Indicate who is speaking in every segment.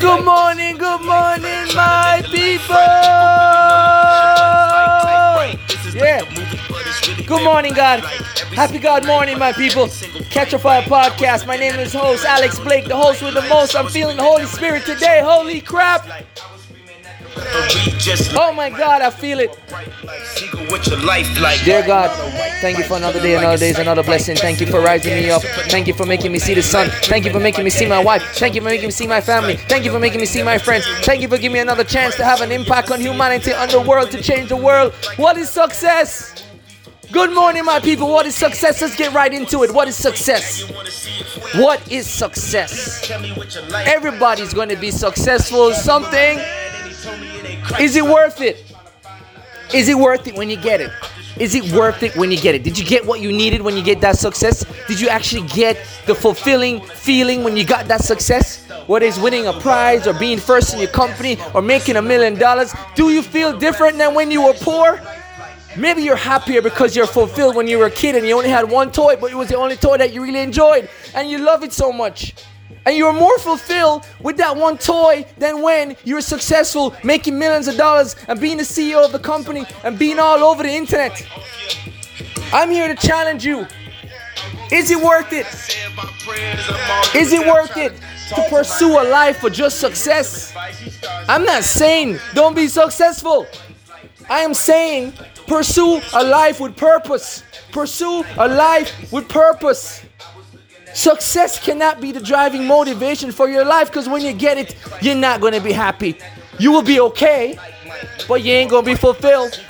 Speaker 1: Good morning, good morning, my people. Yeah. Good morning, God. Happy God morning, my people. Catch a Fire Podcast. My name is host Alex Blake, the host with the most. I'm feeling the Holy Spirit today. Holy crap. Oh my God, I feel it. Dear God, thank you for another day, another day is another blessing. Thank you for rising me up. Thank you for making me see the sun. Thank you for making me see my wife. Thank you for making me see my family. Thank you for making me see my friends. Thank you for giving me another chance to have an impact on humanity, on the world, to change the world. What is success? Good morning, my people. What is success? Let's get right into it. What is success? What is success? Everybody's going to be successful something. Is it worth it? Is it worth it when you get it? Is it worth it when you get it? Did you get what you needed when you get that success? Did you actually get the fulfilling feeling when you got that success? Whether it's winning a prize or being first in your company or making a million dollars, do you feel different than when you were poor? Maybe you're happier because you're fulfilled when you were a kid and you only had one toy, but it was the only toy that you really enjoyed and you love it so much. And you're more fulfilled with that one toy than when you're successful making millions of dollars and being the CEO of the company and being all over the internet. I'm here to challenge you. Is it worth it? Is it worth it to pursue a life for just success? I'm not saying don't be successful. I am saying pursue a life with purpose. Pursue a life with purpose. Success cannot be the driving motivation for your life because when you get it, you're not going to be happy. You will be okay, but you ain't going to be fulfilled.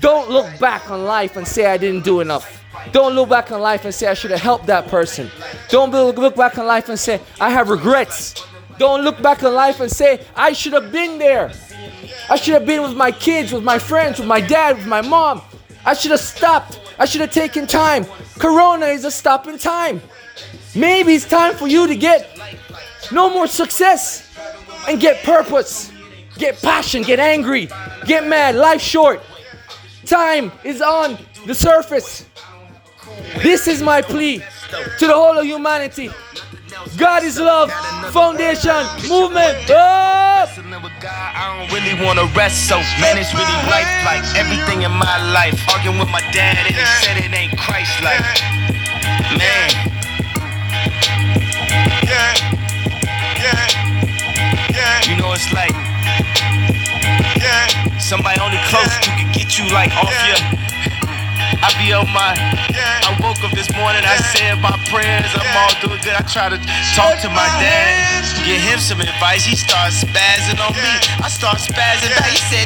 Speaker 1: Don't look back on life and say, I didn't do enough. Don't look back on life and say, I should have helped that person. Don't look back on life and say, I have regrets. Don't look back on life and say, I should have been there. I should have been with my kids, with my friends, with my dad, with my mom. I should have stopped. I should have taken time. Corona is a stop in time. Maybe it's time for you to get no more success and get purpose, get passion, get angry, get mad. Life short. Time is on the surface. This is my plea to the whole of humanity. God is love. Foundation. Movement. Ah! Up.
Speaker 2: I don't really wanna rest, so man, it's really life like everything in my life. Arguing with my dad, and he said it ain't Christ like. Man. Yeah, yeah, yeah. You know it's like. Somebody only close who can get you like off your. I be on my. I woke up this morning, I said my prayers, I'm all doing good. I try to talk to my dad, give him some advice. He starts spazzing on me. I start spazzing back. He said,